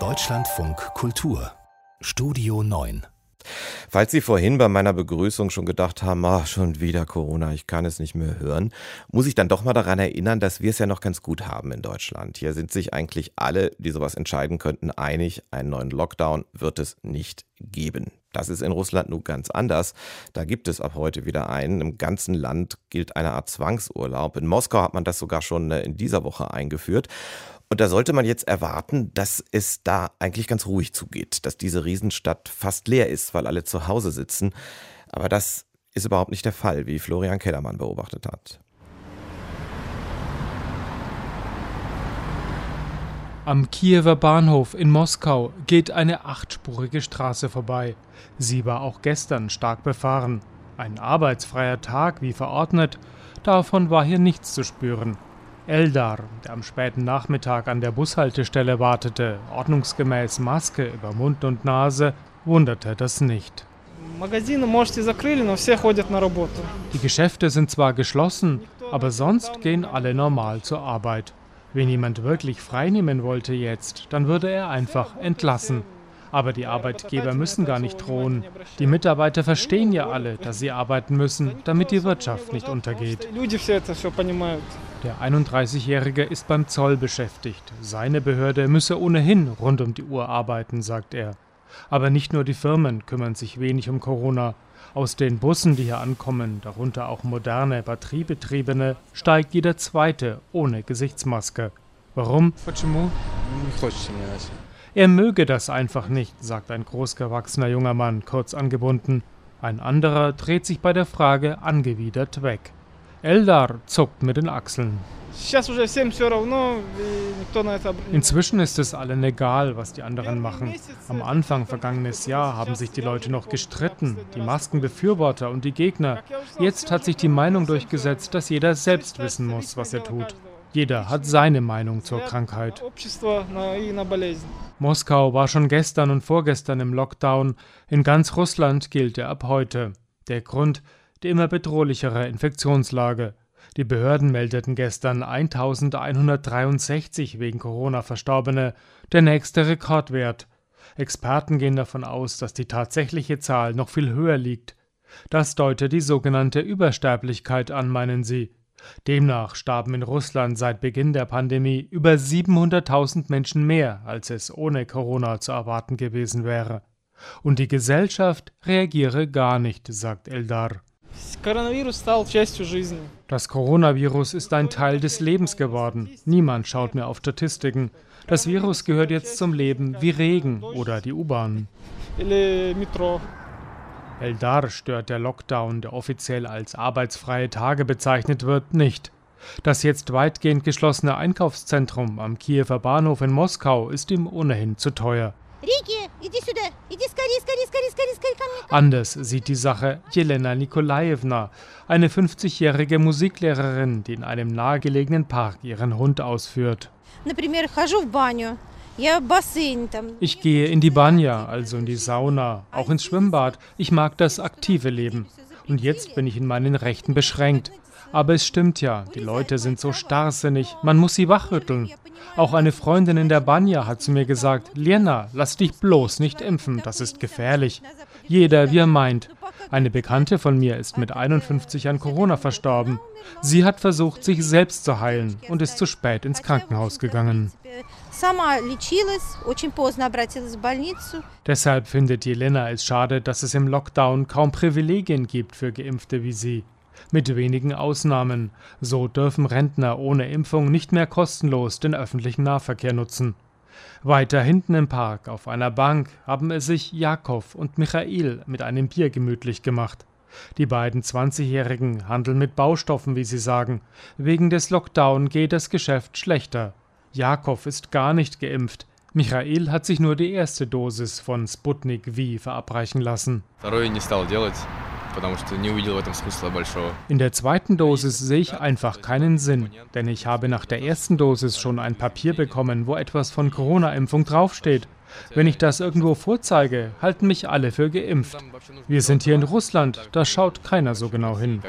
Deutschlandfunk Kultur Studio 9 Falls Sie vorhin bei meiner Begrüßung schon gedacht haben, ach, schon wieder Corona, ich kann es nicht mehr hören, muss ich dann doch mal daran erinnern, dass wir es ja noch ganz gut haben in Deutschland. Hier sind sich eigentlich alle, die sowas entscheiden könnten, einig, einen neuen Lockdown wird es nicht geben. Das ist in Russland nun ganz anders. Da gibt es ab heute wieder einen. Im ganzen Land gilt eine Art Zwangsurlaub. In Moskau hat man das sogar schon äh, in dieser Woche eingeführt. Und da sollte man jetzt erwarten, dass es da eigentlich ganz ruhig zugeht, dass diese Riesenstadt fast leer ist, weil alle zu Hause sitzen. Aber das ist überhaupt nicht der Fall, wie Florian Kellermann beobachtet hat. Am Kiewer Bahnhof in Moskau geht eine achtspurige Straße vorbei. Sie war auch gestern stark befahren. Ein arbeitsfreier Tag, wie verordnet, davon war hier nichts zu spüren. Eldar, der am späten Nachmittag an der Bushaltestelle wartete, ordnungsgemäß Maske über Mund und Nase, wunderte das nicht. Die Geschäfte sind zwar geschlossen, aber sonst gehen alle normal zur Arbeit. Wenn jemand wirklich freinehmen wollte jetzt, dann würde er einfach entlassen. Aber die Arbeitgeber müssen gar nicht drohen. Die Mitarbeiter verstehen ja alle, dass sie arbeiten müssen, damit die Wirtschaft nicht untergeht. Der 31-Jährige ist beim Zoll beschäftigt. Seine Behörde müsse ohnehin rund um die Uhr arbeiten, sagt er. Aber nicht nur die Firmen kümmern sich wenig um Corona. Aus den Bussen, die hier ankommen, darunter auch moderne, batteriebetriebene, steigt jeder zweite ohne Gesichtsmaske. Warum? Er möge das einfach nicht, sagt ein großgewachsener junger Mann, kurz angebunden. Ein anderer dreht sich bei der Frage angewidert weg. Eldar zuckt mit den Achseln. Inzwischen ist es allen egal, was die anderen machen. Am Anfang vergangenes Jahr haben sich die Leute noch gestritten, die Maskenbefürworter und die Gegner. Jetzt hat sich die Meinung durchgesetzt, dass jeder selbst wissen muss, was er tut. Jeder hat seine Meinung zur Krankheit. Moskau war schon gestern und vorgestern im Lockdown. In ganz Russland gilt er ab heute. Der Grund, die immer bedrohlichere Infektionslage. Die Behörden meldeten gestern 1163 wegen Corona Verstorbene, der nächste Rekordwert. Experten gehen davon aus, dass die tatsächliche Zahl noch viel höher liegt. Das deutet die sogenannte Übersterblichkeit an, meinen sie. Demnach starben in Russland seit Beginn der Pandemie über 700.000 Menschen mehr, als es ohne Corona zu erwarten gewesen wäre. Und die Gesellschaft reagiere gar nicht, sagt Eldar. Das Coronavirus ist ein Teil des Lebens geworden. Niemand schaut mehr auf Statistiken. Das Virus gehört jetzt zum Leben wie Regen oder die U-Bahn. Eldar stört der Lockdown, der offiziell als arbeitsfreie Tage bezeichnet wird, nicht. Das jetzt weitgehend geschlossene Einkaufszentrum am Kiewer Bahnhof in Moskau ist ihm ohnehin zu teuer. Anders sieht die Sache Jelena Nikolaevna, eine 50-jährige Musiklehrerin, die in einem nahegelegenen Park ihren Hund ausführt. Ich gehe in die Banya, also in die Sauna, auch ins Schwimmbad. Ich mag das aktive Leben. Und jetzt bin ich in meinen Rechten beschränkt. Aber es stimmt ja, die Leute sind so starrsinnig, man muss sie wachrütteln. Auch eine Freundin in der Banya hat zu mir gesagt, Lena, lass dich bloß nicht impfen, das ist gefährlich. Jeder, wie er meint. Eine Bekannte von mir ist mit 51 an Corona verstorben. Sie hat versucht, sich selbst zu heilen und ist zu spät ins Krankenhaus gegangen. Deshalb findet Jelena es schade, dass es im Lockdown kaum Privilegien gibt für Geimpfte wie sie. Mit wenigen Ausnahmen. So dürfen Rentner ohne Impfung nicht mehr kostenlos den öffentlichen Nahverkehr nutzen. Weiter hinten im Park auf einer Bank haben es sich Jakob und Michael mit einem Bier gemütlich gemacht. Die beiden 20-Jährigen handeln mit Baustoffen, wie sie sagen. Wegen des Lockdown geht das Geschäft schlechter. Jakob ist gar nicht geimpft. Michael hat sich nur die erste Dosis von Sputnik V verabreichen lassen. In der zweiten Dosis sehe ich einfach keinen Sinn, denn ich habe nach der ersten Dosis schon ein Papier bekommen, wo etwas von Corona-Impfung draufsteht. Wenn ich das irgendwo vorzeige, halten mich alle für geimpft. Wir sind hier in Russland, da schaut keiner so genau hin.